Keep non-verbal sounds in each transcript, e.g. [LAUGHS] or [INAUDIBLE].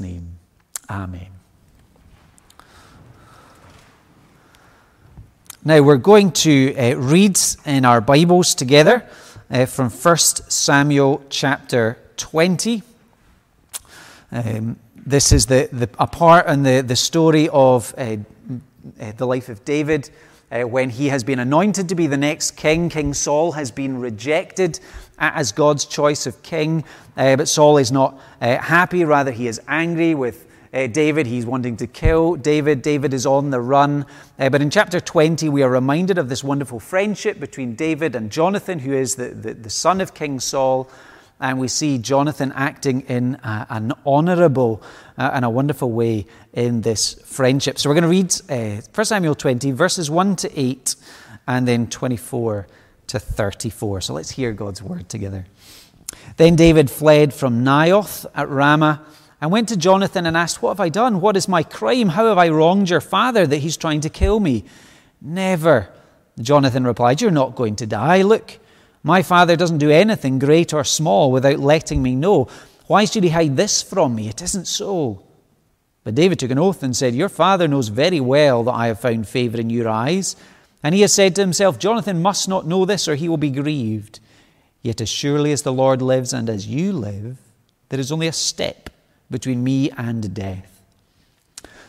name. Amen. Now we're going to uh, read in our Bibles together uh, from 1 Samuel chapter 20. Um, this is the, the, a part in the, the story of uh, uh the life of David uh, when he has been anointed to be the next king. King Saul has been rejected as God's choice of king, uh, but Saul is not happy, rather, he is angry with uh, David, he's wanting to kill David. David is on the run. Uh, but in chapter 20, we are reminded of this wonderful friendship between David and Jonathan, who is the, the, the son of King Saul. And we see Jonathan acting in uh, an honorable uh, and a wonderful way in this friendship. So we're going to read uh, 1 Samuel 20, verses 1 to 8, and then 24 to 34. So let's hear God's word together. Then David fled from Naioth at Ramah and went to Jonathan and asked, What have I done? What is my crime? How have I wronged your father that he's trying to kill me? Never. Jonathan replied, You're not going to die. Look, my father doesn't do anything great or small without letting me know. Why should he hide this from me? It isn't so. But David took an oath and said, Your father knows very well that I have found favor in your eyes. And he has said to himself, Jonathan must not know this, or he will be grieved. Yet as surely as the Lord lives and as you live, there is only a step between me and death.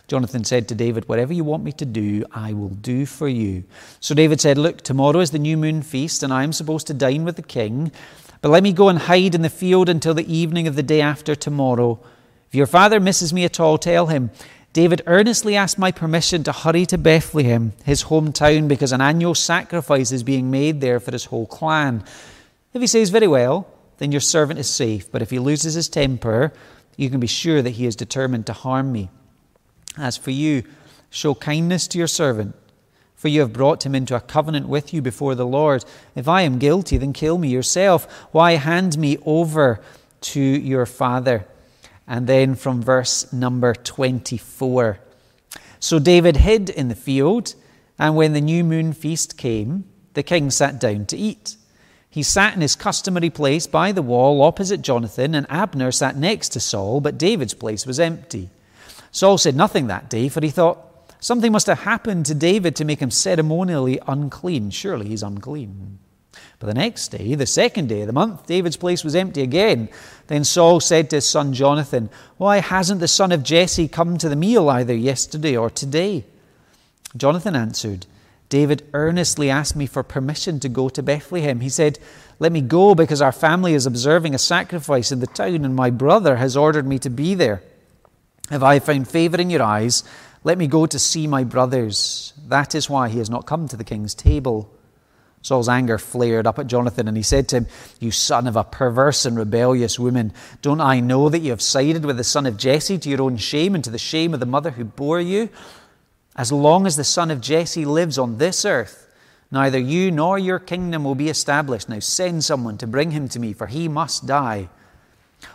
Jonathan said to David, Whatever you want me to do, I will do for you. So David said, Look, tomorrow is the new moon feast, and I am supposed to dine with the king. But let me go and hide in the field until the evening of the day after tomorrow. If your father misses me at all, tell him. David earnestly asked my permission to hurry to Bethlehem, his hometown, because an annual sacrifice is being made there for his whole clan. If he says, Very well, then your servant is safe. But if he loses his temper, you can be sure that he is determined to harm me. As for you, show kindness to your servant, for you have brought him into a covenant with you before the Lord. If I am guilty, then kill me yourself. Why hand me over to your father? And then from verse number 24. So David hid in the field, and when the new moon feast came, the king sat down to eat. He sat in his customary place by the wall opposite Jonathan, and Abner sat next to Saul, but David's place was empty. Saul said nothing that day, for he thought, Something must have happened to David to make him ceremonially unclean. Surely he's unclean. But the next day, the second day of the month, David's place was empty again. Then Saul said to his son Jonathan, Why hasn't the son of Jesse come to the meal either yesterday or today? Jonathan answered, David earnestly asked me for permission to go to Bethlehem. He said, Let me go because our family is observing a sacrifice in the town, and my brother has ordered me to be there. If I found favor in your eyes, let me go to see my brothers. That is why he has not come to the king's table. Saul's anger flared up at Jonathan, and he said to him, You son of a perverse and rebellious woman, don't I know that you have sided with the son of Jesse to your own shame and to the shame of the mother who bore you? As long as the son of Jesse lives on this earth, neither you nor your kingdom will be established. Now send someone to bring him to me, for he must die.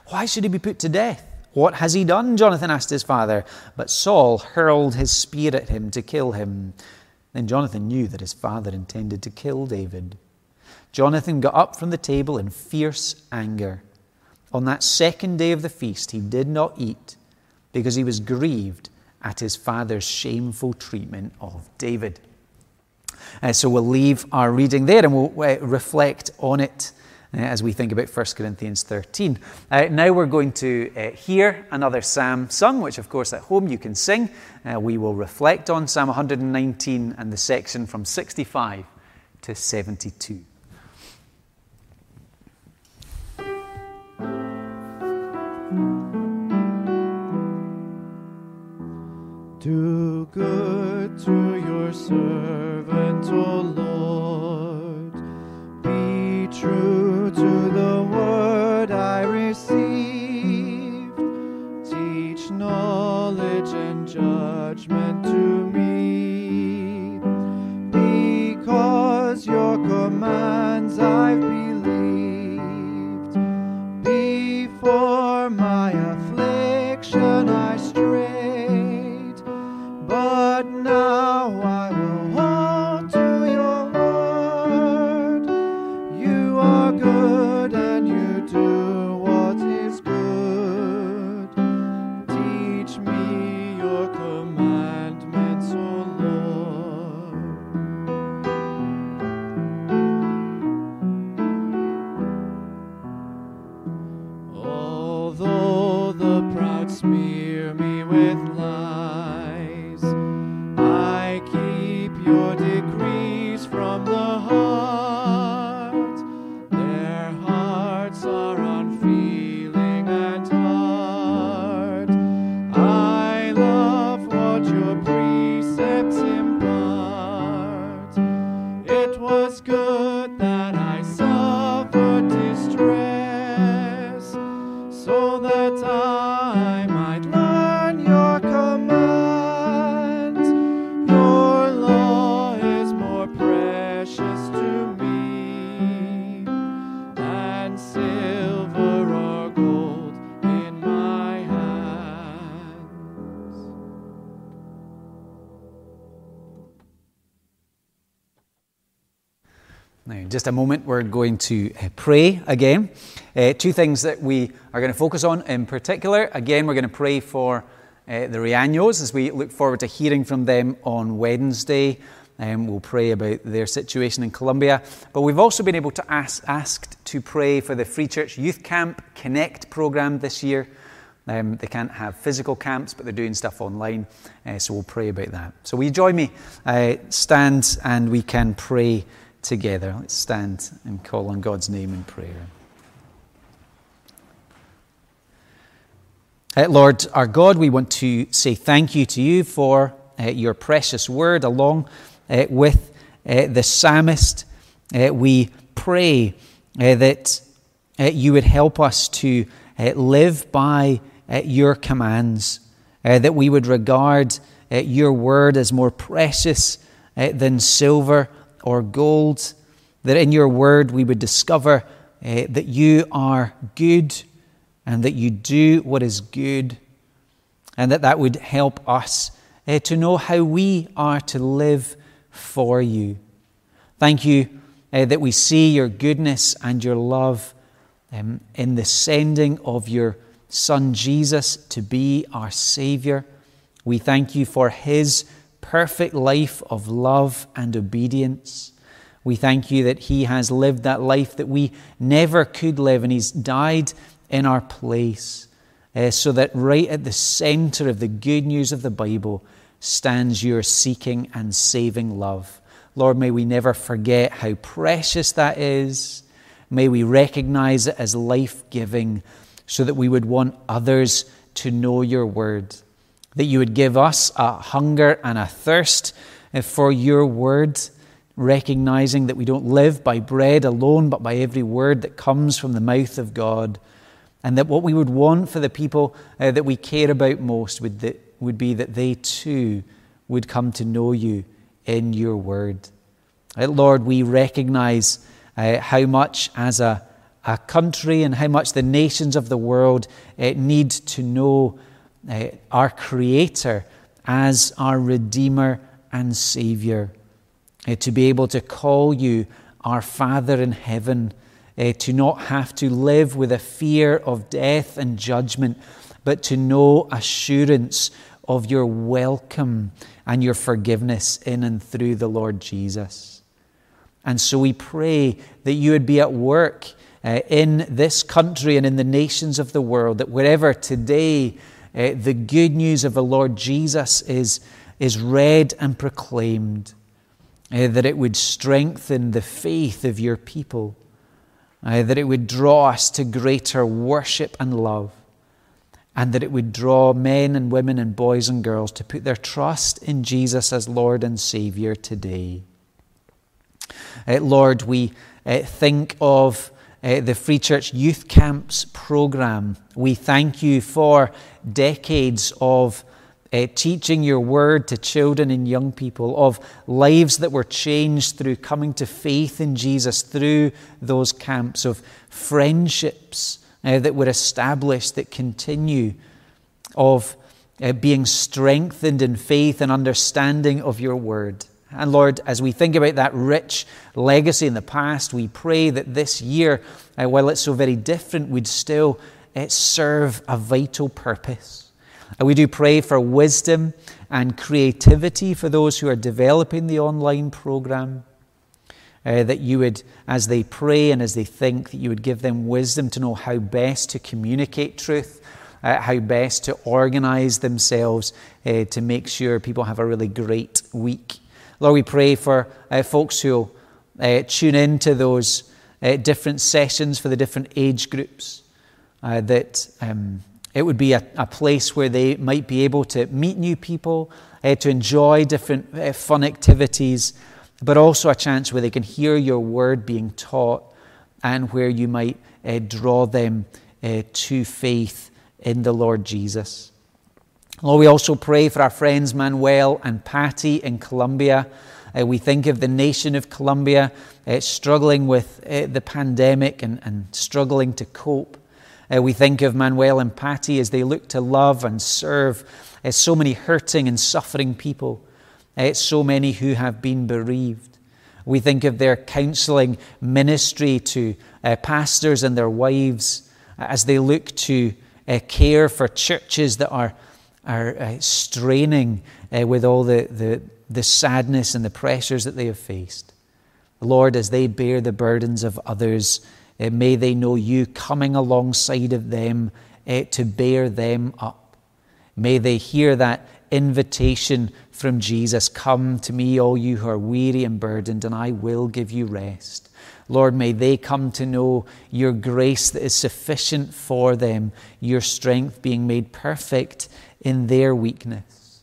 Why should he be put to death? What has he done? Jonathan asked his father. But Saul hurled his spear at him to kill him. Then Jonathan knew that his father intended to kill David. Jonathan got up from the table in fierce anger. On that second day of the feast, he did not eat because he was grieved at his father's shameful treatment of David. Uh, so we'll leave our reading there and we'll uh, reflect on it as we think about 1 Corinthians 13. Uh, now we're going to uh, hear another psalm sung, which, of course, at home you can sing. Uh, we will reflect on Psalm 119 and the section from 65 to 72. Do good to your servant, O Lord. True to the word I received. Teach knowledge and judgment to me. Because your commands I've believed. Before my affliction I just a moment, we're going to uh, pray again. Uh, two things that we are going to focus on in particular. Again, we're going to pray for uh, the Rianos as we look forward to hearing from them on Wednesday. Um, we'll pray about their situation in Colombia. But we've also been able to ask asked to pray for the Free Church Youth Camp Connect program this year. Um, they can't have physical camps, but they're doing stuff online. Uh, so we'll pray about that. So will you join me? Uh, stand and we can pray together. Let's stand and call on God's name in prayer. Uh, Lord, our God, we want to say thank you to you for uh, your precious word along uh, with uh, the psalmist. Uh, we pray uh, that you would help us to live by your commands, that we would regard your word as more precious than silver or gold, that in your word we would discover uh, that you are good and that you do what is good, and that that would help us uh, to know how we are to live for you. Thank you uh, that we see your goodness and your love um, in the sending of your Son Jesus to be our Saviour. We thank you for his perfect life of love and obedience. We thank you that he has lived that life that we never could live, and he's died in our place, uh, so that right at the center of the good news of the Bible stands your seeking and saving love. Lord, may we never forget how precious that is. May we recognize it as life giving so that we would want others to know your word. That you would give us a hunger and a thirst uh, for your word, recognizing that we don't live by bread alone, but by every word that comes from the mouth of God. And that what we would want for the people uh, that we care about most would, would be that they too would come to know you in your word. Uh, Lord, we recognize uh, how much as a, a country and how much the nations of the world uh, need to know uh, our Creator as our Redeemer and Savior. Uh, to be able to call you our Father in heaven, uh, to not have to live with a fear of death and judgment, but to know assurance of your welcome and your forgiveness in and through the Lord Jesus. And so we pray that you would be at work uh, in this country and in the nations of the world, that wherever today uh, the good news of the Lord Jesus is, is read and proclaimed, uh, that it would strengthen the faith of your people, uh, that it would draw us to greater worship and love, and that it would draw men and women and boys and girls to put their trust in Jesus as Lord and Savior today. Uh, Lord, we uh, think of uh, the Free Church Youth Camps program. We thank you for decades of uh, teaching your word to children and young people, of lives that were changed through coming to faith in Jesus through those camps, of friendships uh, that were established that continue, of uh, being strengthened in faith and understanding of your word. And Lord, as we think about that rich legacy in the past, we pray that this year, uh, while it's so very different, would still uh, serve a vital purpose. And we do pray for wisdom and creativity for those who are developing the online program. Uh, that you would, as they pray and as they think, that you would give them wisdom to know how best to communicate truth uh, how best to organize themselves uh, to make sure people have a really great week. Lord, we pray for uh, folks who uh, tune into those uh, different sessions for the different age groups, uh, that um, it would be a, a, place where they might be able to meet new people, uh, to enjoy different uh, fun activities, but also a chance where they can hear your word being taught and where you might uh, draw them to faith in the Lord Jesus. Lord, we also pray for our friends Manuel and Patty in Colombia. Uh, we think of the nation of Colombia uh, struggling with uh, the pandemic and, and, struggling to cope. Uh, we think of Manuel and Patty as they look to love and serve uh, so many hurting and suffering people, uh, so many who have been bereaved. We think of their counseling ministry to pastors and their wives as they look to care for churches that are, are straining with all the, the the sadness and the pressures that they have faced. Lord, as they bear the burdens of others, uh, may they know you coming alongside of them uh, to bear them up. May they hear that invitation from Jesus Come to me, all you who are weary and burdened, and I will give you rest. Lord, may they come to know your grace that is sufficient for them, your strength being made perfect in their weakness.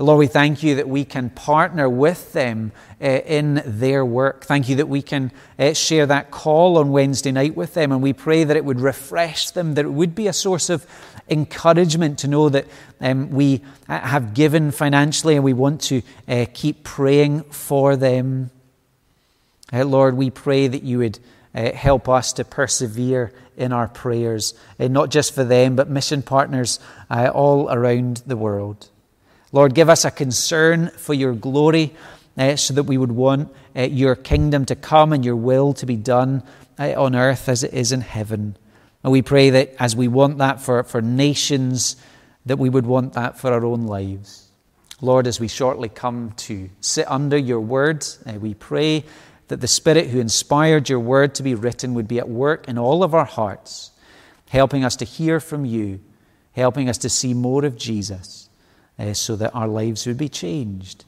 Lord, we thank you that we can partner with them uh, in their work. Thank you that we can uh, share that call on Wednesday night with them, and we pray that it would refresh them, that it would be a source of encouragement to know that um, we uh, have given financially and we want to uh, keep praying for them. Uh, Lord, we pray that you would uh, help us to persevere in our prayers, not just for them, but mission partners all around the world. Lord, give us a concern for your glory uh, so that we would want uh, your kingdom to come and your will to be done uh, on earth as it is in heaven. And we pray that as we want that for, for nations, that we would want that for our own lives. Lord, as we shortly come to sit under your word, uh, we pray that the Spirit who inspired your word to be written would be at work in all of our hearts, helping us to hear from you, helping us to see more of Jesus uh, so that our lives would be changed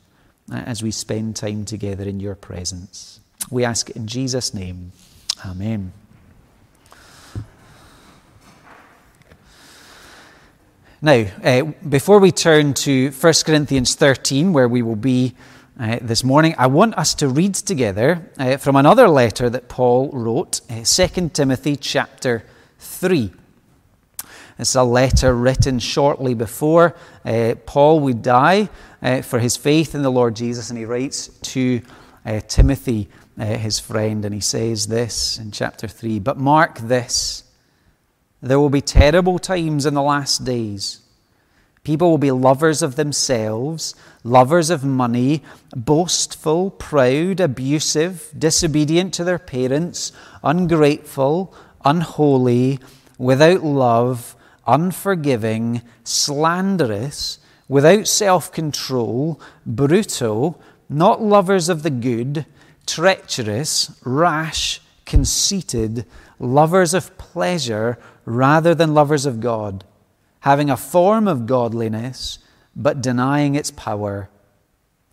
uh, as we spend time together in your presence. We ask it in Jesus' name. Amen. Now, uh, before we turn to 1 Corinthians 13, where we will be uh, this morning, I want us to read together uh, from another letter that Paul wrote, uh, 2 Timothy chapter 3. It's a letter written shortly before uh, Paul would die uh, for his faith in the Lord Jesus, and he writes to uh, Timothy, uh, his friend, and he says this in chapter 3 But mark this, there will be terrible times in the last days. People will be lovers of themselves, lovers of money, boastful, proud, abusive, disobedient to their parents, ungrateful, unholy, without love unforgiving, slanderous, without self control, brutal, not lovers of the good, treacherous, rash, conceited, lovers of pleasure rather than lovers of God, having a form of godliness but denying its power,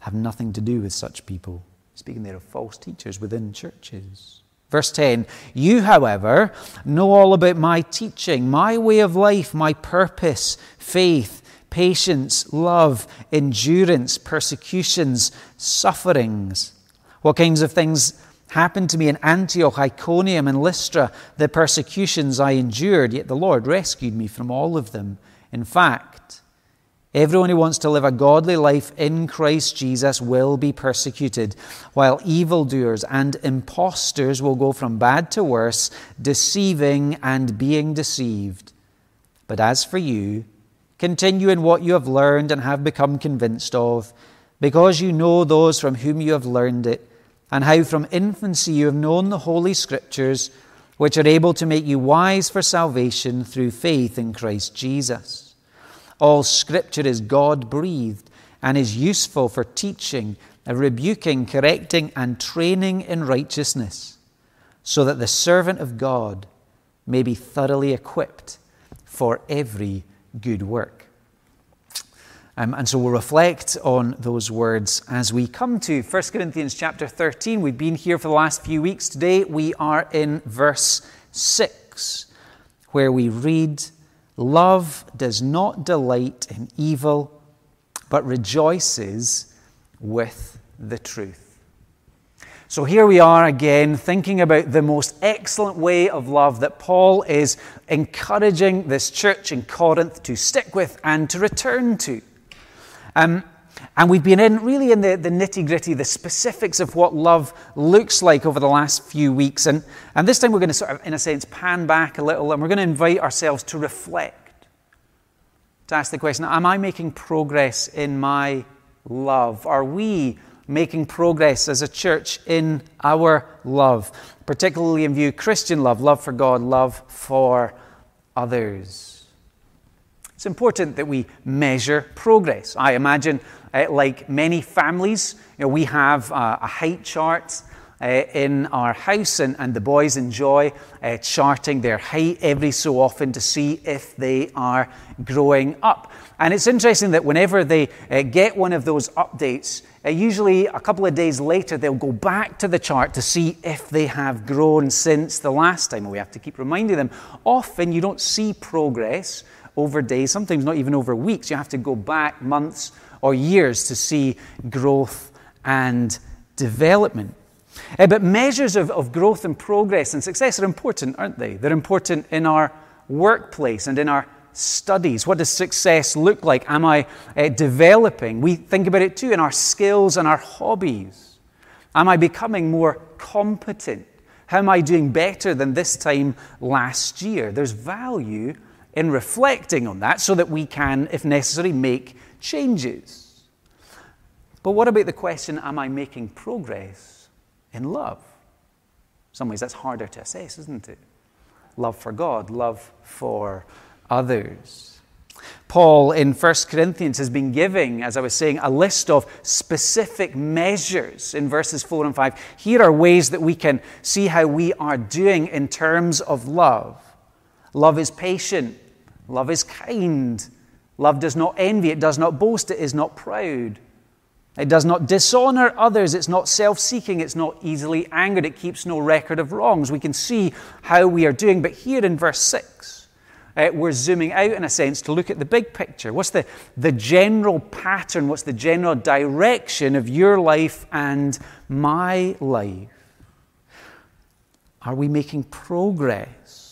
have nothing to do with such people. Speaking there of false teachers within churches. Verse 10 You, however, know all about my teaching, my way of life, my purpose, faith, patience, love, endurance, persecutions, sufferings. What kinds of things happened to me in Antioch, Iconium, and Lystra, the persecutions I endured, yet the Lord rescued me from all of them. In fact, Everyone who wants to live a godly life in Christ Jesus will be persecuted, while evildoers and impostors will go from bad to worse, deceiving and being deceived. But as for you, continue in what you have learned and have become convinced of, because you know those from whom you have learned it, and how from infancy you have known the Holy Scriptures, which are able to make you wise for salvation through faith in Christ Jesus. All scripture is God breathed and is useful for teaching, rebuking, correcting, and training in righteousness, so that the servant of God may be thoroughly equipped for every good work. Um, and so we'll reflect on those words as we come to 1 Corinthians chapter 13. We've been here for the last few weeks. Today we are in verse 6, where we read, Love does not delight in evil, but rejoices with the truth. So here we are again thinking about the most excellent way of love that Paul is encouraging this church in Corinth to stick with and to return to. Um, and we've been in really in the, the nitty gritty, the specifics of what love looks like over the last few weeks. And, and this time we're going to sort of, in a sense, pan back a little and we're going to invite ourselves to reflect, to ask the question Am I making progress in my love? Are we making progress as a church in our love, particularly in view Christian love, love for God, love for others. It's important that we measure progress. I imagine, uh, like many families, you know, we have uh, a height chart uh, in our house, and, and the boys enjoy uh, charting their height every so often to see if they are growing up. And it's interesting that whenever they uh, get one of those updates, usually a couple of days later, they'll go back to the chart to see if they have grown since the last time. We have to keep reminding them. Often you don't see progress over days, sometimes not even over weeks. You have to go back months or years to see growth and development. Uh, but measures of, of growth and progress and success are important, aren't they? They're important in our workplace and in our studies. What does success look like? Am I uh, developing? We think about it too in our skills and our hobbies. Am I becoming more competent? How am I doing better than this time last year? There's value in reflecting on that so that we can, if necessary, make changes. But what about the question am I making progress? in love. In some ways, that's harder to assess, isn't it? Love for God, love for others. Paul in 1 Corinthians has been giving, as I was saying, a list of specific measures in verses 4 and 5. Here are ways that we can see how we are doing in terms of love. Love is patient, love is kind, love does not envy, it does not boast, it is not proud. It does not dishonor others. It's not self seeking. It's not easily angered. It keeps no record of wrongs. We can see how we are doing. But here in verse 6, uh, we're zooming out in a sense to look at the big picture. What's the, the general pattern? What's the general direction of your life and my life? Are we making progress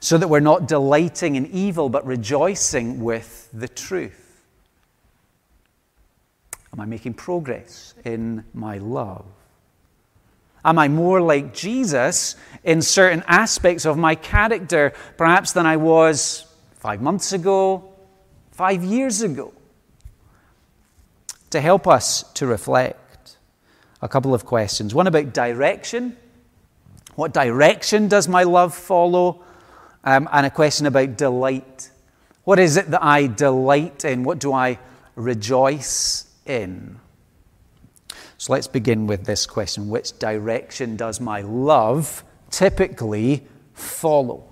so that we're not delighting in evil but rejoicing with the truth? Am I making progress in my love? Am I more like Jesus in certain aspects of my character, perhaps than I was five months ago, five years ago? To help us to reflect, a couple of questions. One about direction. What direction does my love follow? Um, and a question about delight. What is it that I delight in? What do I rejoice in? So let's begin with this question Which direction does my love typically follow?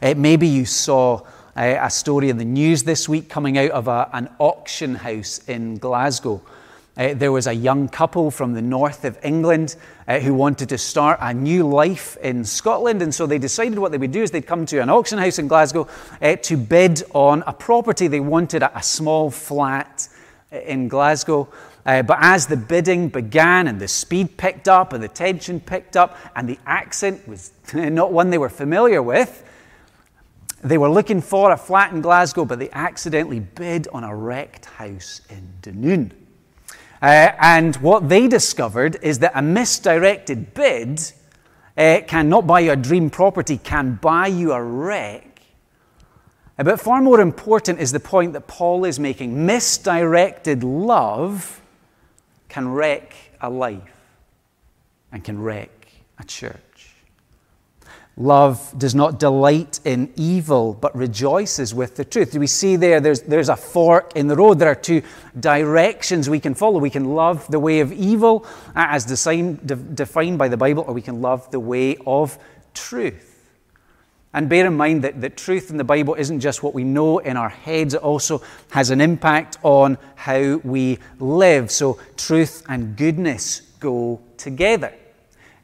Uh, maybe you saw uh, a story in the news this week coming out of a, an auction house in Glasgow. Uh, there was a young couple from the north of England uh, who wanted to start a new life in Scotland, and so they decided what they would do is they'd come to an auction house in Glasgow uh, to bid on a property. They wanted a, a small flat in Glasgow. Uh, but as the bidding began and the speed picked up and the tension picked up and the accent was [LAUGHS] not one they were familiar with, they were looking for a flat in Glasgow, but they accidentally bid on a wrecked house in Dunoon. Uh, and what they discovered is that a misdirected bid uh, can not buy you a dream property, can buy you a wreck but far more important is the point that Paul is making. Misdirected love can wreck a life and can wreck a church. Love does not delight in evil, but rejoices with the truth. Do we see there? There's, there's a fork in the road. There are two directions we can follow. We can love the way of evil, uh, as defined by the Bible, or we can love the way of truth. And bear in mind that, that truth in the Bible isn't just what we know in our heads, it also has an impact on how we live. So, truth and goodness go together.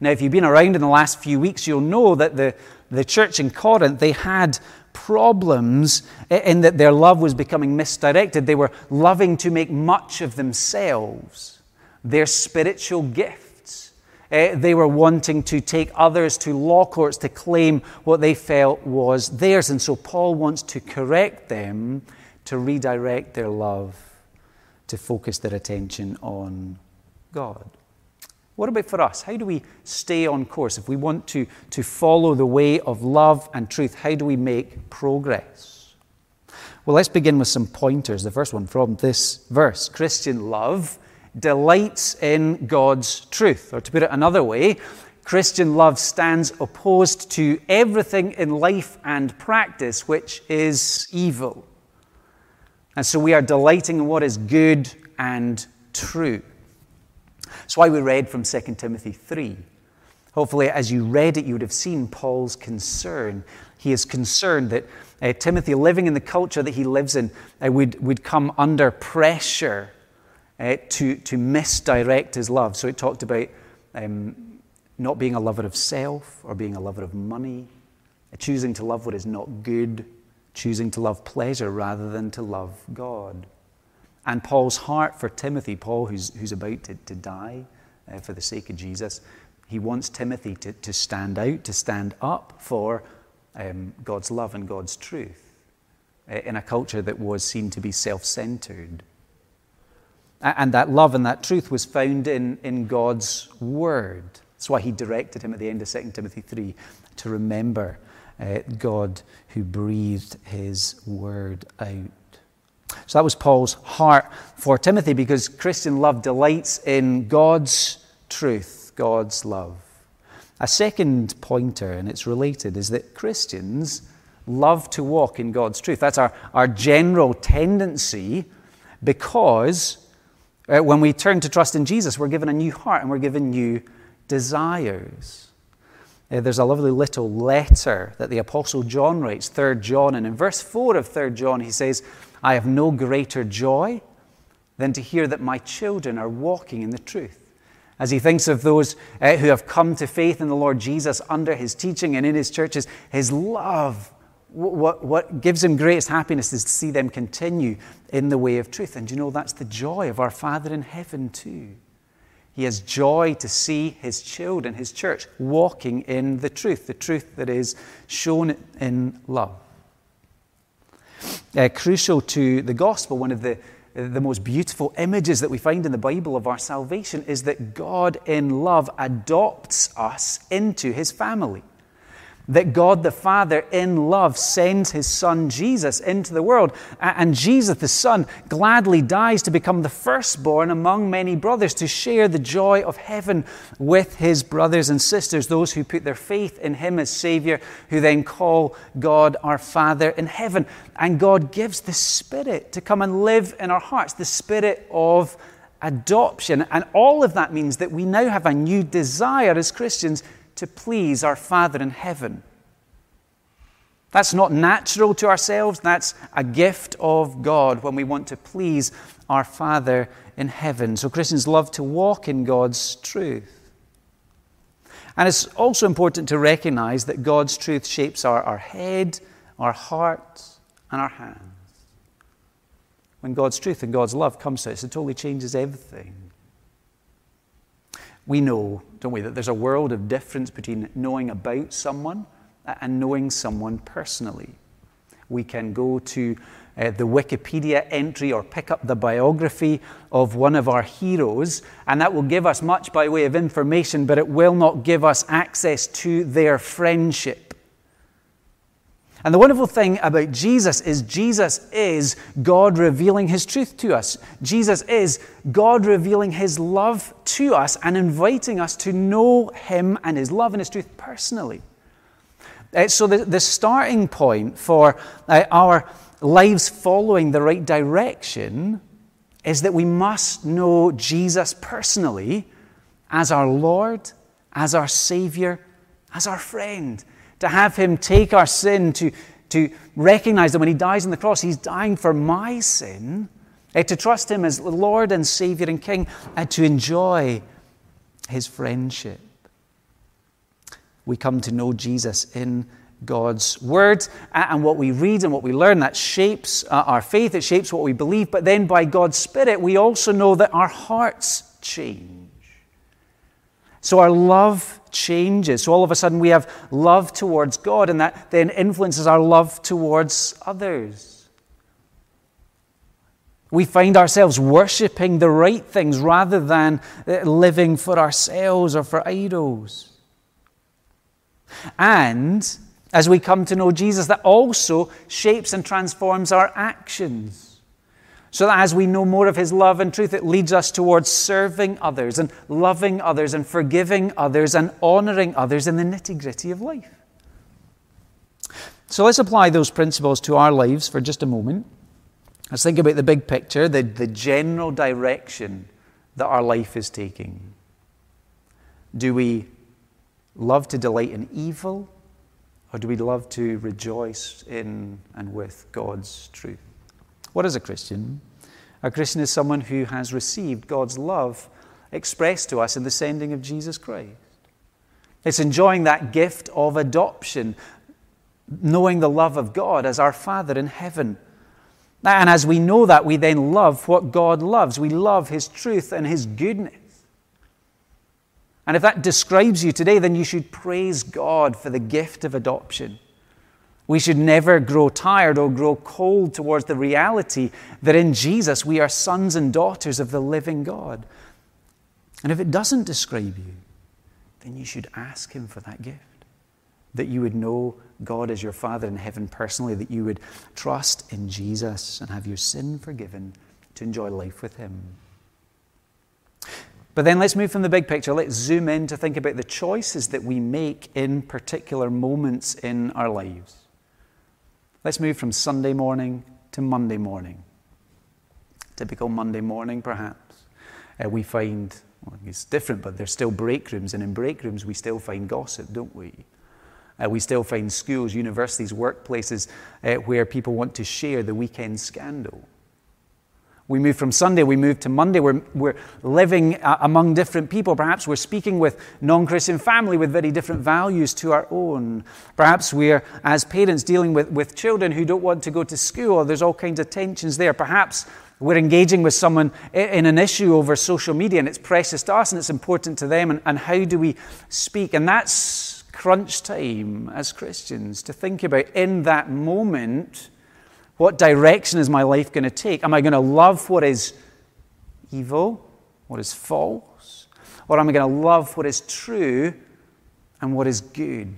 Now, if you've been around in the last few weeks, you'll know that the, the church in Corinth, they had problems in that their love was becoming misdirected. They were loving to make much of themselves, their spiritual gift. Uh, they were wanting to take others to law courts to claim what they felt was theirs. And so Paul wants to correct them to redirect their love, to focus their attention on God. What about for us? How do we stay on course? If we want to, to follow the way of love and truth, how do we make progress? Well, let's begin with some pointers. The first one from this verse Christian love delights in God's truth. Or to put it another way, Christian love stands opposed to everything in life and practice which is evil. And so we are delighting in what is good and true. That's why we read from 2 Timothy 3. Hopefully, as you read it, you would have seen Paul's concern. He is concerned that uh, Timothy, living in the culture that he lives in, uh, would, would come under pressure uh, to, to misdirect his love. So it talked about um, not being a lover of self or being a lover of money, uh, choosing to love what is not good, choosing to love pleasure rather than to love God. And Paul's heart for Timothy, Paul, who's, who's about to, to die uh, for the sake of Jesus, he wants Timothy to, to stand out, to stand up for um, God's love and God's truth uh, in a culture that was seen to be self centered. And that love and that truth was found in, in God's Word. That's why he directed him at the end of 2 Timothy 3 to remember uh, God who breathed his Word out. So that was Paul's heart for Timothy because Christian love delights in God's truth, God's love. A second pointer, and it's related, is that Christians love to walk in God's truth. That's our, our general tendency because uh, when we turn to trust in Jesus, we're given a new heart and we're given new desires. Uh, there's a lovely little letter that the Apostle John writes, 3 John, and in verse 4 of 3 John, he says, I have no greater joy than to hear that my children are walking in the truth. As he thinks of those uh, who have come to faith in the Lord Jesus under his teaching and in his churches, his love what, what gives him greatest happiness is to see them continue in the way of truth. And you know, that's the joy of our Father in heaven, too. He has joy to see his children, his church, walking in the truth, the truth that is shown in love. Uh, crucial to the gospel, one of the, the most beautiful images that we find in the Bible of our salvation is that God in love adopts us into his family that God the Father, in love, sends his Son Jesus into the world. And Jesus the Son gladly dies to become the firstborn among many brothers, to share the joy of heaven with his brothers and sisters, those who put their faith in him as Savior, who then call God our Father in heaven. And God gives the Spirit to come and live in our hearts, the Spirit of adoption. And all of that means that we now have a new desire as Christians to please our Father in heaven. That's not natural to ourselves, that's a gift of God when we want to please our Father in heaven. So Christians love to walk in God's truth. And it's also important to recognize that God's truth shapes our, our head, our heart, and our hands. When God's truth and God's love comes to us, it totally changes everything. We know, don't we, that there's a world of difference between knowing about someone and knowing someone personally. We can go to uh, the Wikipedia entry or pick up the biography of one of our heroes, and that will give us much by way of information, but it will not give us access to their friendship. And the wonderful thing about Jesus is Jesus is God revealing his truth to us. Jesus is God revealing his love to us and inviting us to know him and his love and his truth personally. Uh, so, the, the starting point for uh, our lives following the right direction is that we must know Jesus personally as our Lord, as our Savior, as our friend. To have Him take our sin, to, to recognize that when He dies on the cross, He's dying for my sin, uh, to trust Him as Lord and Savior and King, and to enjoy His friendship. We come to know Jesus in God's Word eh, and what we read and what we learn. That shapes our faith, it shapes what we believe. But then by God's Spirit, we also know that our hearts change. So our love changes. So all of a sudden we have love towards God, and that then influences our love towards others. We find ourselves worshipping the right things rather than uh, living for ourselves or for idols. And as we come to know Jesus, that also shapes and transforms our actions. So that as we know more of His love and truth, it leads us towards serving others and loving others and forgiving others and honoring others in the nitty gritty of life. So let's apply those principles to our lives for just a moment. Let's think about the big picture, the, the general direction that our life is taking. Do we love to delight in evil, or do we love to rejoice in and with God's truth? What is a Christian? A Christian is someone who has received God's love expressed to us in the sending of Jesus Christ. It's enjoying that gift of adoption, knowing the love of God as our Father in heaven. And as we know that, we then love what God loves. We love His truth and His goodness. And if that describes you today, then you should praise God for the gift of adoption. We should never grow tired or grow cold towards the reality that in Jesus we are sons and daughters of the living God. And if it doesn't describe you, then you should ask Him for that gift. That you would know God as your Father in heaven personally, that you would trust in Jesus and have your sin forgiven to enjoy life with Him. But then let's move from the big picture. Let's zoom in to think about the choices that we make in particular moments in our lives. Let's move from Sunday morning to Monday morning. Typical Monday morning, perhaps. Uh, we find, well, it's different, but there's still break rooms, and in break rooms, we still find gossip, don't we? Uh, we still find schools, universities, workplaces uh, where people want to share the weekend scandal. We move from Sunday, we move to Monday. We're, we're living uh, among different people. Perhaps we're speaking with non Christian family with very different values to our own. Perhaps we're, as parents, dealing with, with children who don't want to go to school. There's all kinds of tensions there. Perhaps we're engaging with someone in an issue over social media and it's precious to us and it's important to them. And, and how do we speak? And that's crunch time as Christians to think about in that moment what direction is my life going to take? Am I going to love what is evil, what is false? Or am I going to love what is true and what is good?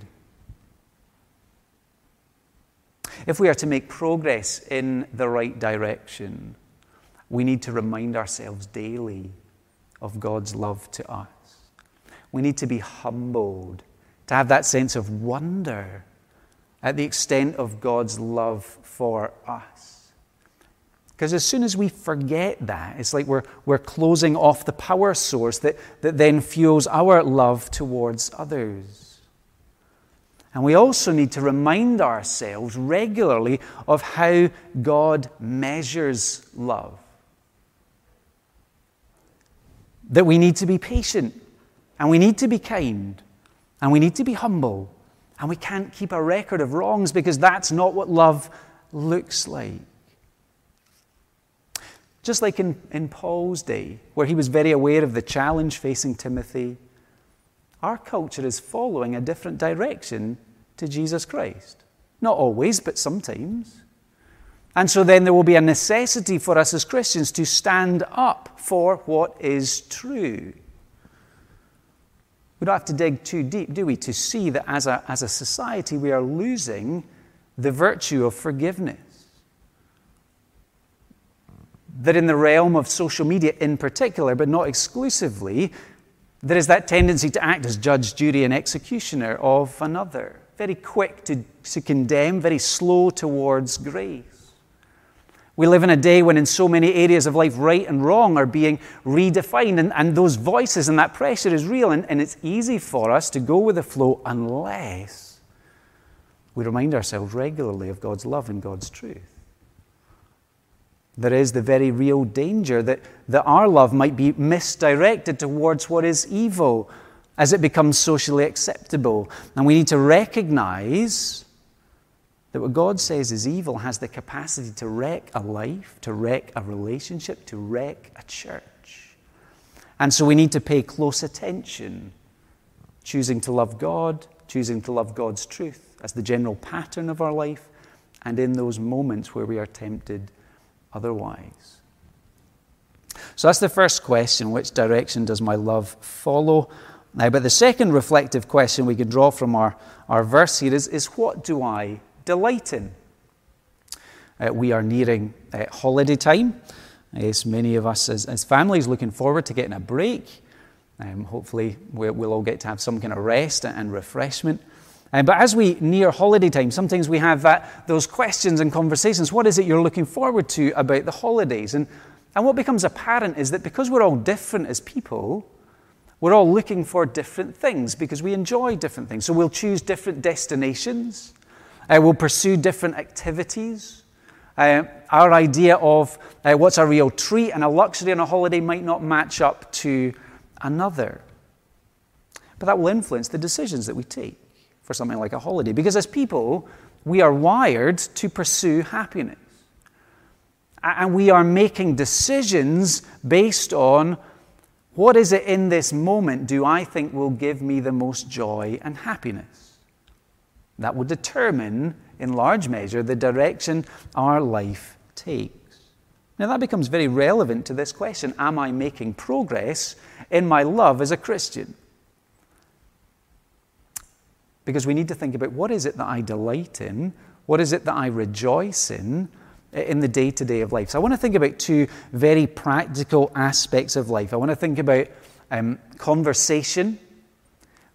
If we are to make progress in the right direction, we need to remind ourselves daily of God's love to us. We need to be humbled, to have that sense of wonder at the extent of God's love for us. Because as soon as we forget that, it's like we're, we're closing off the power source that, that then fuels our love towards others. And we also need to remind ourselves regularly of how God measures love. That we need to be patient, and we need to be kind, and we need to be humble and we can't keep a record of wrongs because that's not what love looks like. Just like in, in Paul's day, where he was very aware of the challenge facing Timothy, our culture is following a different direction to Jesus Christ. Not always, but sometimes. And so then there will be a necessity for us as Christians to stand up for what is true. We don't have to dig too deep, do we, to see that as a, as a society we are losing the virtue of forgiveness. That in the realm of social media in particular, but not exclusively, there is that tendency to act as judge, jury, and executioner of another. Very quick to, to condemn, very slow towards grace. We live in a day when, in so many areas of life, right and wrong are being redefined, and, and those voices and that pressure is real, and, and it's easy for us to go with the flow unless we remind ourselves regularly of God's love and God's truth. There is the very real danger that, that our love might be misdirected towards what is evil as it becomes socially acceptable. And we need to recognize that what God says is evil has the capacity to wreck a life, to wreck a relationship, to wreck a church. And so we need to pay close attention, choosing to love God, choosing to love God's truth as the general pattern of our life, and in those moments where we are tempted otherwise. So that's the first question which direction does my love follow? Now, but the second reflective question we can draw from our, our verse here is, is what do I delight in? Uh, we are nearing uh, holiday time. As many of us as, as families looking forward to getting a break. Um, hopefully, we'll, we'll, all get to have some kind of rest and refreshment. Um, but as we near holiday time, sometimes we have that, those questions and conversations. What is it you're looking forward to about the holidays? And, and what becomes apparent is that because we're all different as people, we're all looking for different things because we enjoy different things. So we'll choose different destinations, uh, we'll pursue different activities. Uh, our idea of uh, what's a real treat and a luxury on a holiday might not match up to another. But that will influence the decisions that we take for something like a holiday. Because as people, we are wired to pursue happiness. And we are making decisions based on what is it in this moment do I think will give me the most joy and happiness? That will determine, in large measure, the direction our life takes. Now, that becomes very relevant to this question Am I making progress in my love as a Christian? Because we need to think about what is it that I delight in? What is it that I rejoice in? in the day to day of life. So I want to think about two very practical aspects of life. I want to think about um, conversation,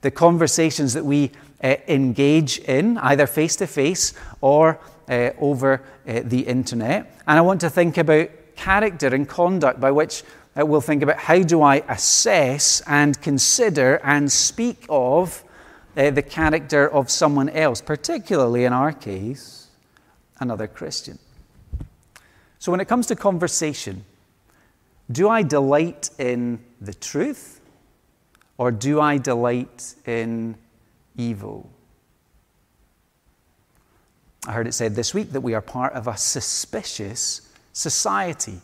the conversations that we uh, engage in, either face to face or uh, over uh, the internet. And I want to think about character and conduct, by which uh, we'll think about how do I assess and consider and speak of uh, the character of someone else, particularly in our case, another Christian. So, when it comes to conversation, do I delight in the truth or do I delight in evil? I heard it said this week that we are part of a suspicious society.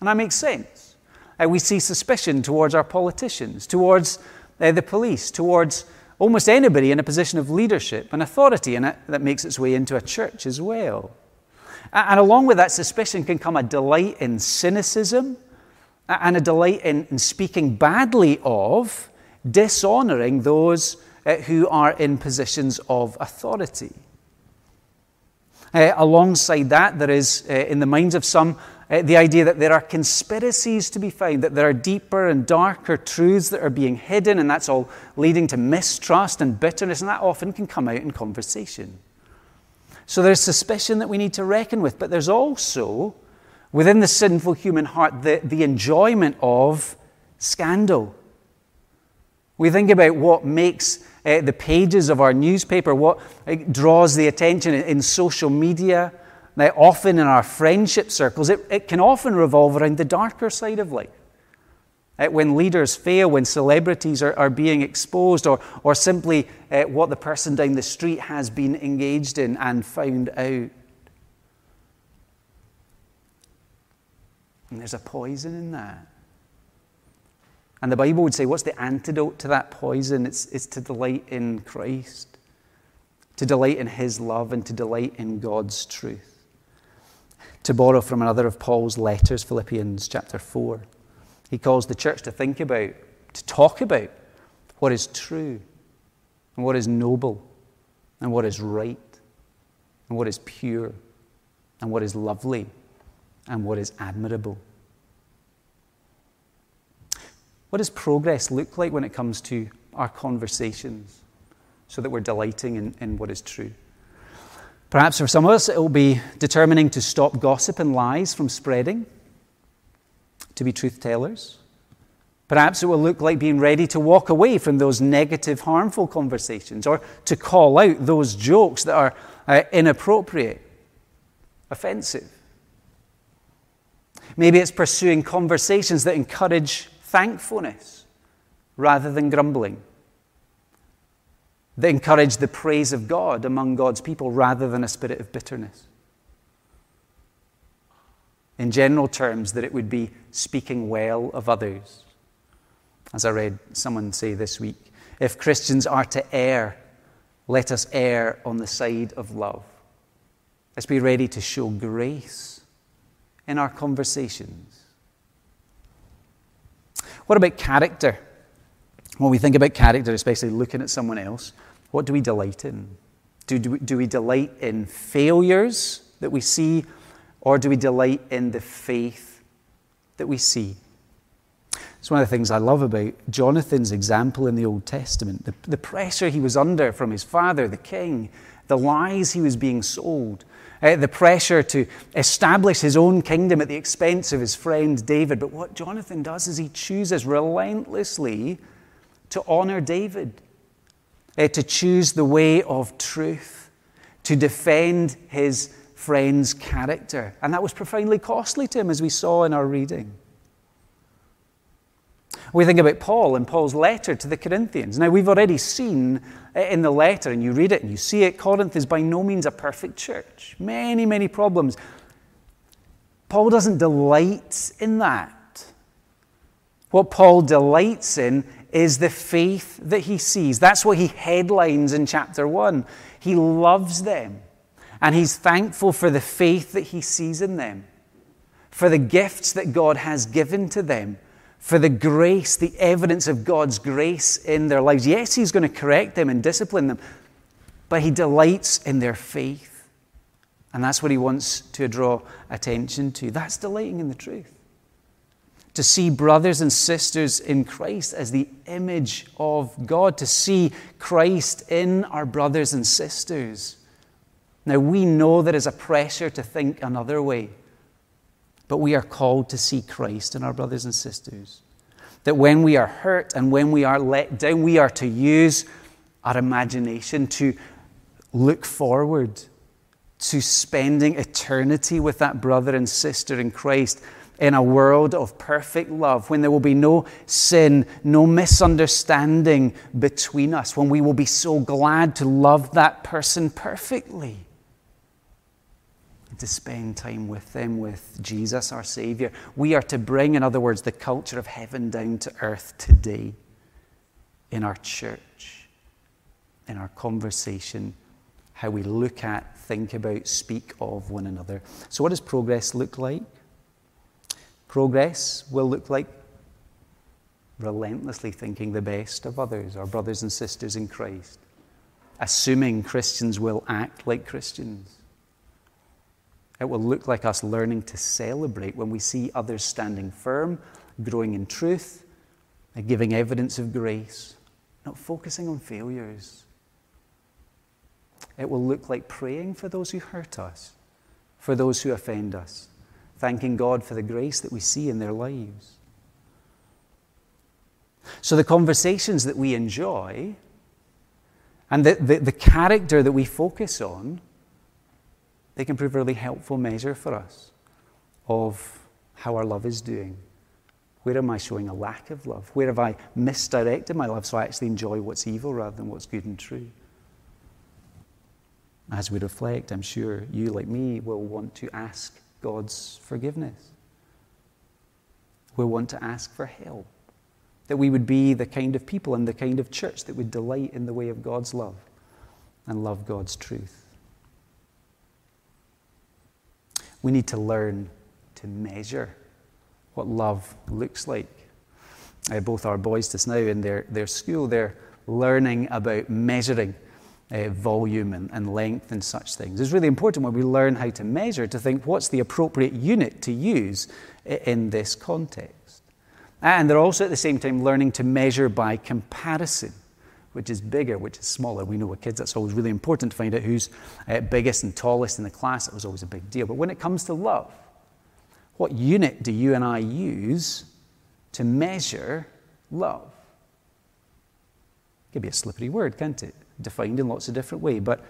And that makes sense. Uh, we see suspicion towards our politicians, towards uh, the police, towards almost anybody in a position of leadership and authority, and it that makes its way into a church as well. And along with that suspicion can come a delight in cynicism and a delight in, in speaking badly of, dishonoring those uh, who are in positions of authority. Uh, alongside that, there is, uh, in the minds of some, uh, the idea that there are conspiracies to be found, that there are deeper and darker truths that are being hidden, and that's all leading to mistrust and bitterness, and that often can come out in conversation. So there's suspicion that we need to reckon with, but there's also, within the sinful human heart, the, the enjoyment of scandal. We think about what makes uh, the pages of our newspaper, what draws the attention in, in social media, now, often in our friendship circles, it, it can often revolve around the darker side of life. Uh, when leaders fail, when celebrities are, are being exposed, or, or simply uh, what the person down the street has been engaged in and found out. And there's a poison in that. And the Bible would say, what's the antidote to that poison? It's, it's to delight in Christ, to delight in His love, and to delight in God's truth. To borrow from another of Paul's letters, Philippians chapter 4. He calls the church to think about, to talk about what is true, and what is noble, and what is right, and what is pure, and what is lovely, and what is admirable. What does progress look like when it comes to our conversations so that we're delighting in, in what is true? Perhaps for some of us, it will be determining to stop gossip and lies from spreading to be truth tellers. Perhaps it will look like being ready to walk away from those negative, harmful conversations or to call out those jokes that are uh, inappropriate, offensive. Maybe it's pursuing conversations that encourage thankfulness rather than grumbling, that encourage the praise of God among God's people rather than a spirit of bitterness. In general terms, that it would be speaking well of others. As I read someone say this week, if Christians are to err, let us err on the side of love. Let's be ready to show grace in our conversations. What about character? When we think about character, especially looking at someone else, what do we delight in? Do, do, do we delight in failures that we see, or do we delight in the faith that we see? It's one of the things I love about Jonathan's example in the Old Testament. The, the pressure he was under from his father, the king, the lies he was being sold, uh, the pressure to establish his own kingdom at the expense of his friend David. But what Jonathan does is he chooses relentlessly to honor David, uh, to choose the way of truth, to defend his friend's character. And that was profoundly costly to him, as we saw in our reading. We think about Paul and Paul's letter to the Corinthians. Now, we've already seen in the letter, and you read it and you see it, Corinth is by no means a perfect church. Many, many problems. Paul doesn't delight in that. What Paul delights in is the faith that he sees. That's what he headlines in chapter 1. He loves them, and he's thankful for the faith that he sees in them, for the gifts that God has given to them for the grace, the evidence of God's grace in their lives. Yes, He's going to correct them and discipline them, but He delights in their faith. And that's what He wants to draw attention to. That's delighting in the truth. To see brothers and sisters in Christ as the image of God, to see Christ in our brothers and sisters. Now, we know there is a pressure to think another way. But we are called to see Christ in our brothers and sisters. That when we are hurt and when we are let down, we are to use our imagination to look forward to spending eternity with that brother and sister in Christ in a world of perfect love, when there will be no sin, no misunderstanding between us, when we will be so glad to love that person perfectly and to spend time with them, with Jesus, our Savior. We are to bring, in other words, the culture of heaven down to earth today in our church, in our conversation, how we look at, think about, speak of one another. So, what does progress look like? Progress will look like relentlessly thinking the best of others, our brothers and sisters in Christ, assuming Christians will act like Christians it will look like us learning to celebrate when we see others standing firm, growing in truth, and giving evidence of grace, not focusing on failures. It will look like praying for those who hurt us, for those who offend us, thanking God for the grace that we see in their lives. So, the conversations that we enjoy and the, the, the character that we focus on they can prove a really helpful measure for us of how our love is doing. Where am I showing a lack of love? Where have I misdirected my love so I actually enjoy what's evil rather than what's good and true? As we reflect, I'm sure you, like me, will want to ask God's forgiveness. We'll want to ask for help. That we would be the kind of people and the kind of church that would delight in the way of God's love and love God's truth. We need to learn to measure what love looks like. Uh, both our boys just now in their, their school, they're learning about measuring uh, volume and, and length and such things. It's really important when we learn how to measure to think what's the appropriate unit to use in this context. And they're also at the same time learning to measure by comparison which is bigger, which is smaller. We know with kids that's always really important to find out who's uh, biggest and tallest in the class. It was always a big deal. But when it comes to love, what unit do you and I use to measure love? It can be a slippery word, can't it? Defined in lots of different ways. But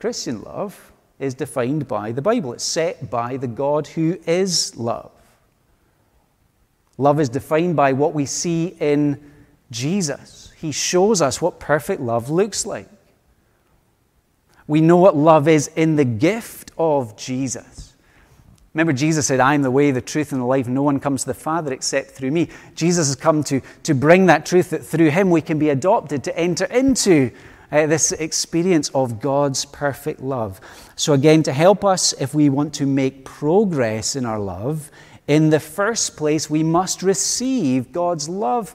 Christian love is defined by the Bible, it's set by the God who is love. Love is defined by what we see in Jesus. He shows us what perfect love looks like. We know what love is in the gift of Jesus. Remember, Jesus said, I am the way, the truth, and the life. No one comes to the Father except through me. Jesus has come to, to bring that truth that through him we can be adopted, to enter into uh, this experience of God's perfect love. So, again, to help us if we want to make progress in our love, in the first place, we must receive God's love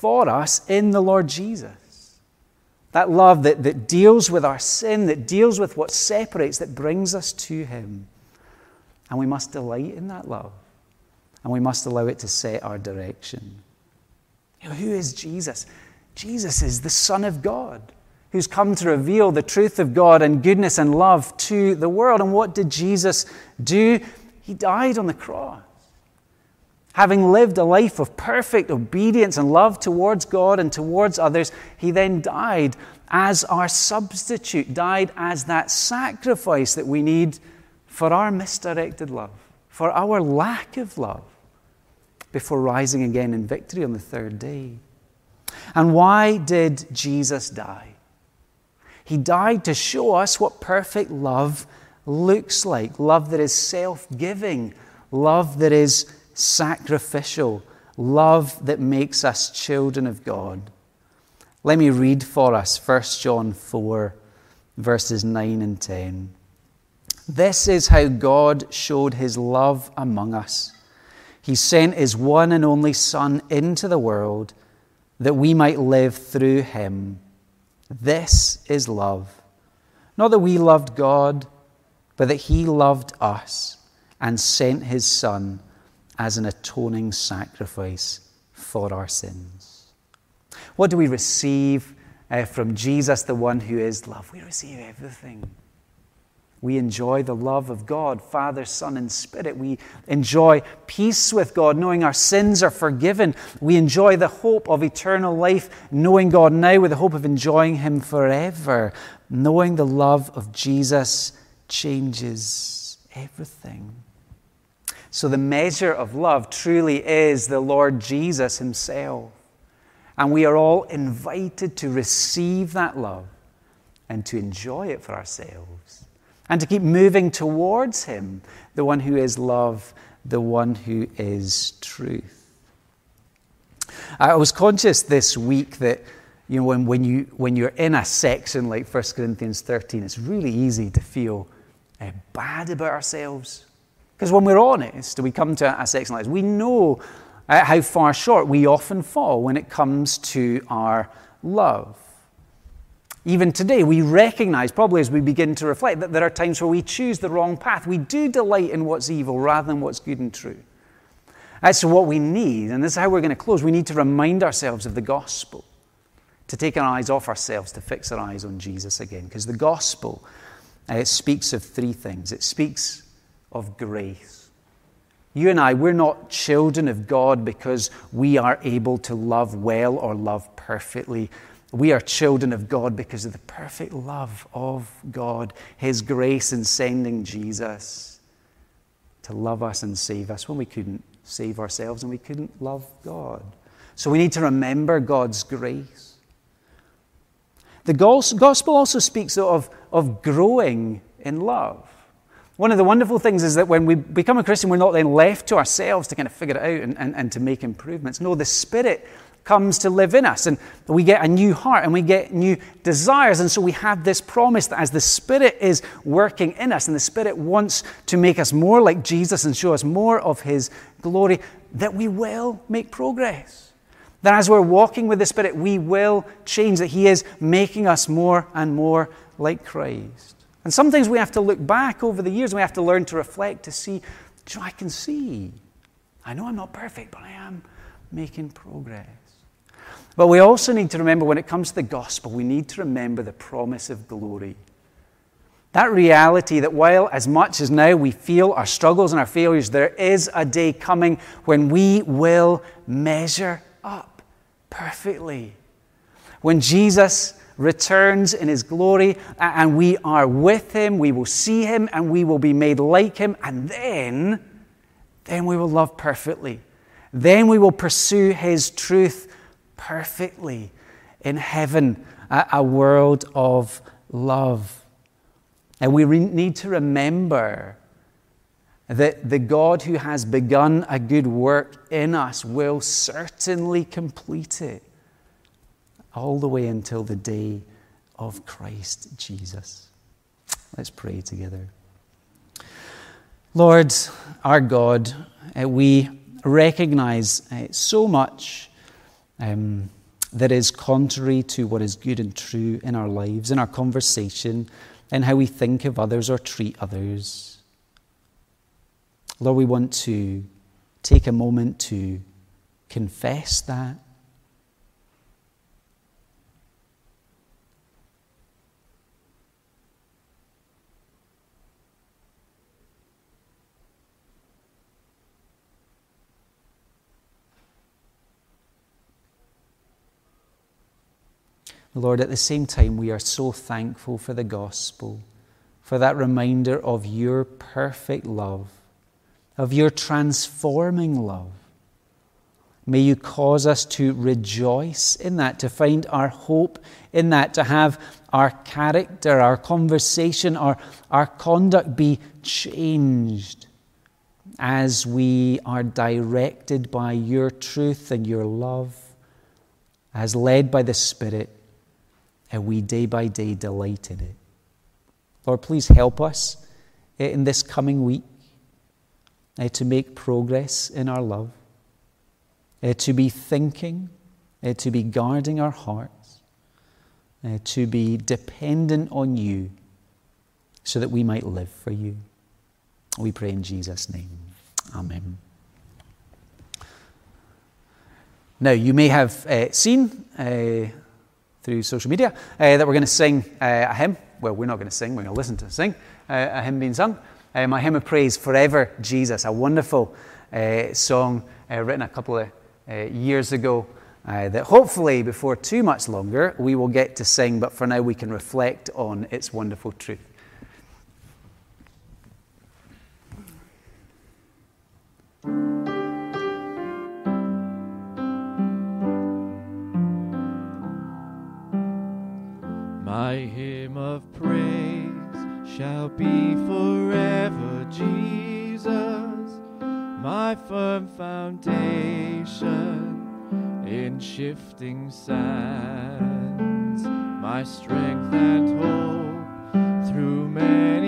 for us in the Lord Jesus. That love that, that deals with our sin, that deals with what separates, that brings us to Him. And we must delight in that love. And we must allow it to set our direction. You know, who is Jesus? Jesus is the Son of God who's come to reveal the truth of God and goodness and love to the world. And what did Jesus do? He died on the cross. Having lived a life of perfect obedience and love towards God and towards others, he then died as our substitute, died as that sacrifice that we need for our misdirected love, for our lack of love, before rising again in victory on the third day. And why did Jesus die? He died to show us what perfect love looks like love that is self giving, love that is sacrificial, love that makes us children of God. Let me read for us 1 John 4, verses 9 and 10. This is how God showed his love among us. He sent his one and only Son into the world that we might live through him. This is love. Not that we loved God, but that he loved us and sent his Son as an atoning sacrifice for our sins. What do we receive uh, from Jesus, the one who is love? We receive everything. We enjoy the love of God, Father, Son, and Spirit. We enjoy peace with God, knowing our sins are forgiven. We enjoy the hope of eternal life, knowing God now with the hope of enjoying Him forever. Knowing the love of Jesus changes everything. So, the measure of love truly is the Lord Jesus Himself. And we are all invited to receive that love and to enjoy it for ourselves and to keep moving towards Him, the one who is love, the one who is truth. I was conscious this week that you know, when, when, you, when you're in a section like 1 Corinthians 13, it's really easy to feel uh, bad about ourselves because when we're honest, we come to section like this, we know uh, how far short we often fall when it comes to our love. Even today, we recognize, probably as we begin to reflect, that there are times where we choose the wrong path. We do delight in what's evil rather than what's good and true. That's what we need, and this is how we're going to close. We need to remind ourselves of the gospel, to take our eyes off ourselves, to fix our eyes on Jesus again. Because the gospel, uh, it speaks of three things it speaks of grace. You and I, we're not children of God because we are able to love well or love perfectly. We are children of God because of the perfect love of God, His grace in sending Jesus to love us and save us when we couldn't save ourselves and we couldn't love God. So we need to remember God's grace. The gospel also speaks of, of growing in love. One of the wonderful things is that when we become a Christian, we're not then left to ourselves to kind of figure it out and, and, and to make improvements. No, the Spirit comes to live in us, and we get a new heart and we get new desires. And so we have this promise that as the Spirit is working in us, and the Spirit wants to make us more like Jesus and show us more of His glory, that we will make progress. That as we're walking with the Spirit, we will change, that He is making us more and more like Christ. And sometimes we have to look back over the years and we have to learn to reflect to see, I can see. I know I'm not perfect, but I am making progress. But we also need to remember when it comes to the gospel, we need to remember the promise of glory. That reality that while, as much as now we feel our struggles and our failures, there is a day coming when we will measure up perfectly. When Jesus returns in his glory and we are with him, we will see him and we will be made like him, and then, then we will love perfectly. Then we will pursue his truth perfectly in heaven, a, world of love. And we re- need to remember that the God who has begun a good work in us will certainly complete it all the way until the day of Christ Jesus. Let's pray together. Lord, our God, uh, we recognize uh, so much um, that is contrary to what is good and true in our lives, in our conversation, in how we think of others or treat others. Lord, we want to take a moment to confess that. Lord, at the same time, we are so thankful for the gospel, for that reminder of your perfect love, of your transforming love. May you cause us to rejoice in that, to find our hope in that, to have our character, our conversation, our, our conduct be changed as we are directed by your truth and your love, as led by the Spirit and we day by day delight in it. Lord, please help us eh, in this coming week uh, to make progress in our love, uh, to be thinking, uh, to be guarding our hearts, to be dependent on you so that we might live for you. We pray in Jesus' name. Amen. Now, you may have seen through social media uh, that we're going to sing uh, a hymn. Well, we're not going to sing, we're going to listen to sing uh, a hymn being sung. Uh, my hymn of praise, Forever Jesus, a wonderful uh, song uh, written a couple of years ago. that hopefully, before too much longer, we will get to sing, but for now, we can reflect on its wonderful truth. My hymn of praise shall be forever Jesus, my firm foundation in shifting sands, my strength and hope through many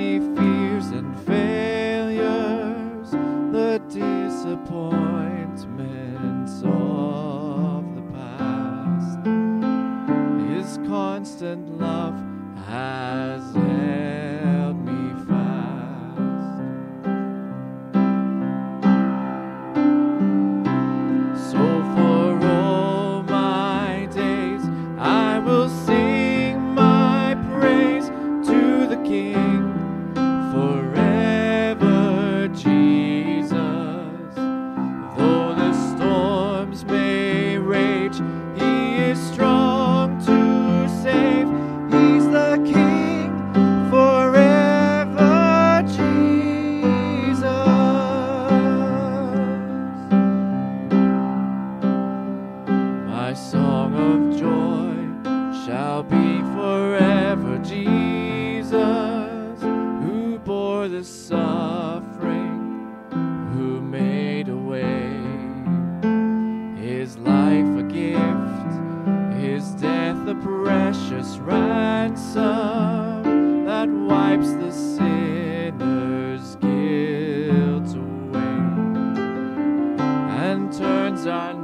and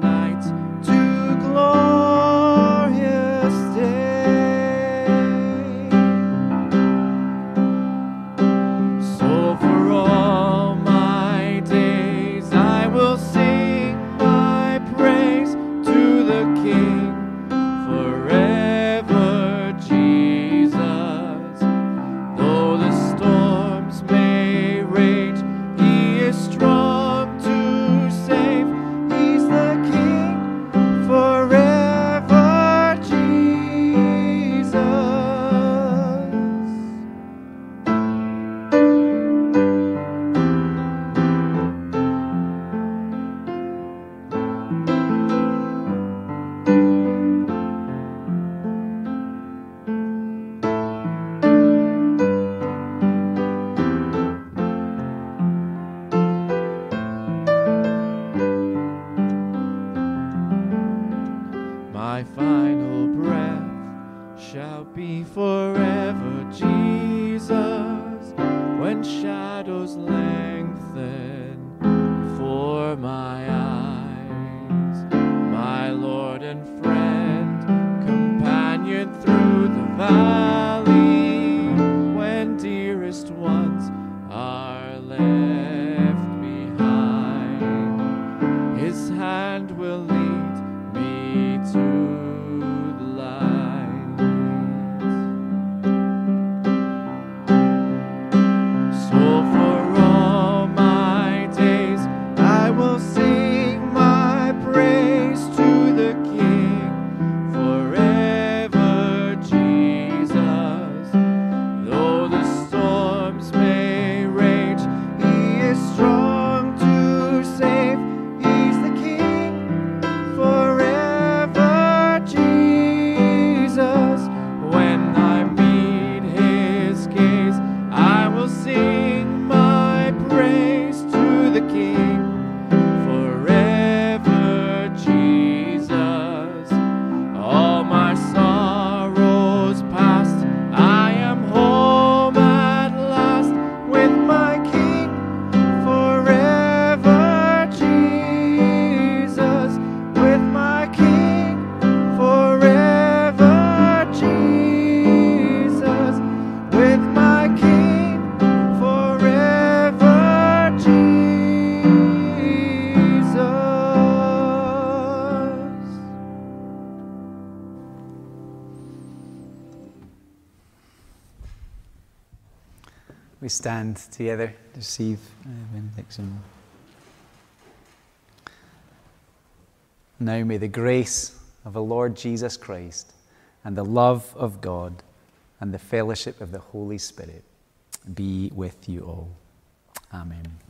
stand together to receive uh, benediction. Now may the grace of the Lord Jesus Christ and the love of God and the fellowship of the Holy Spirit be with you all. Amen.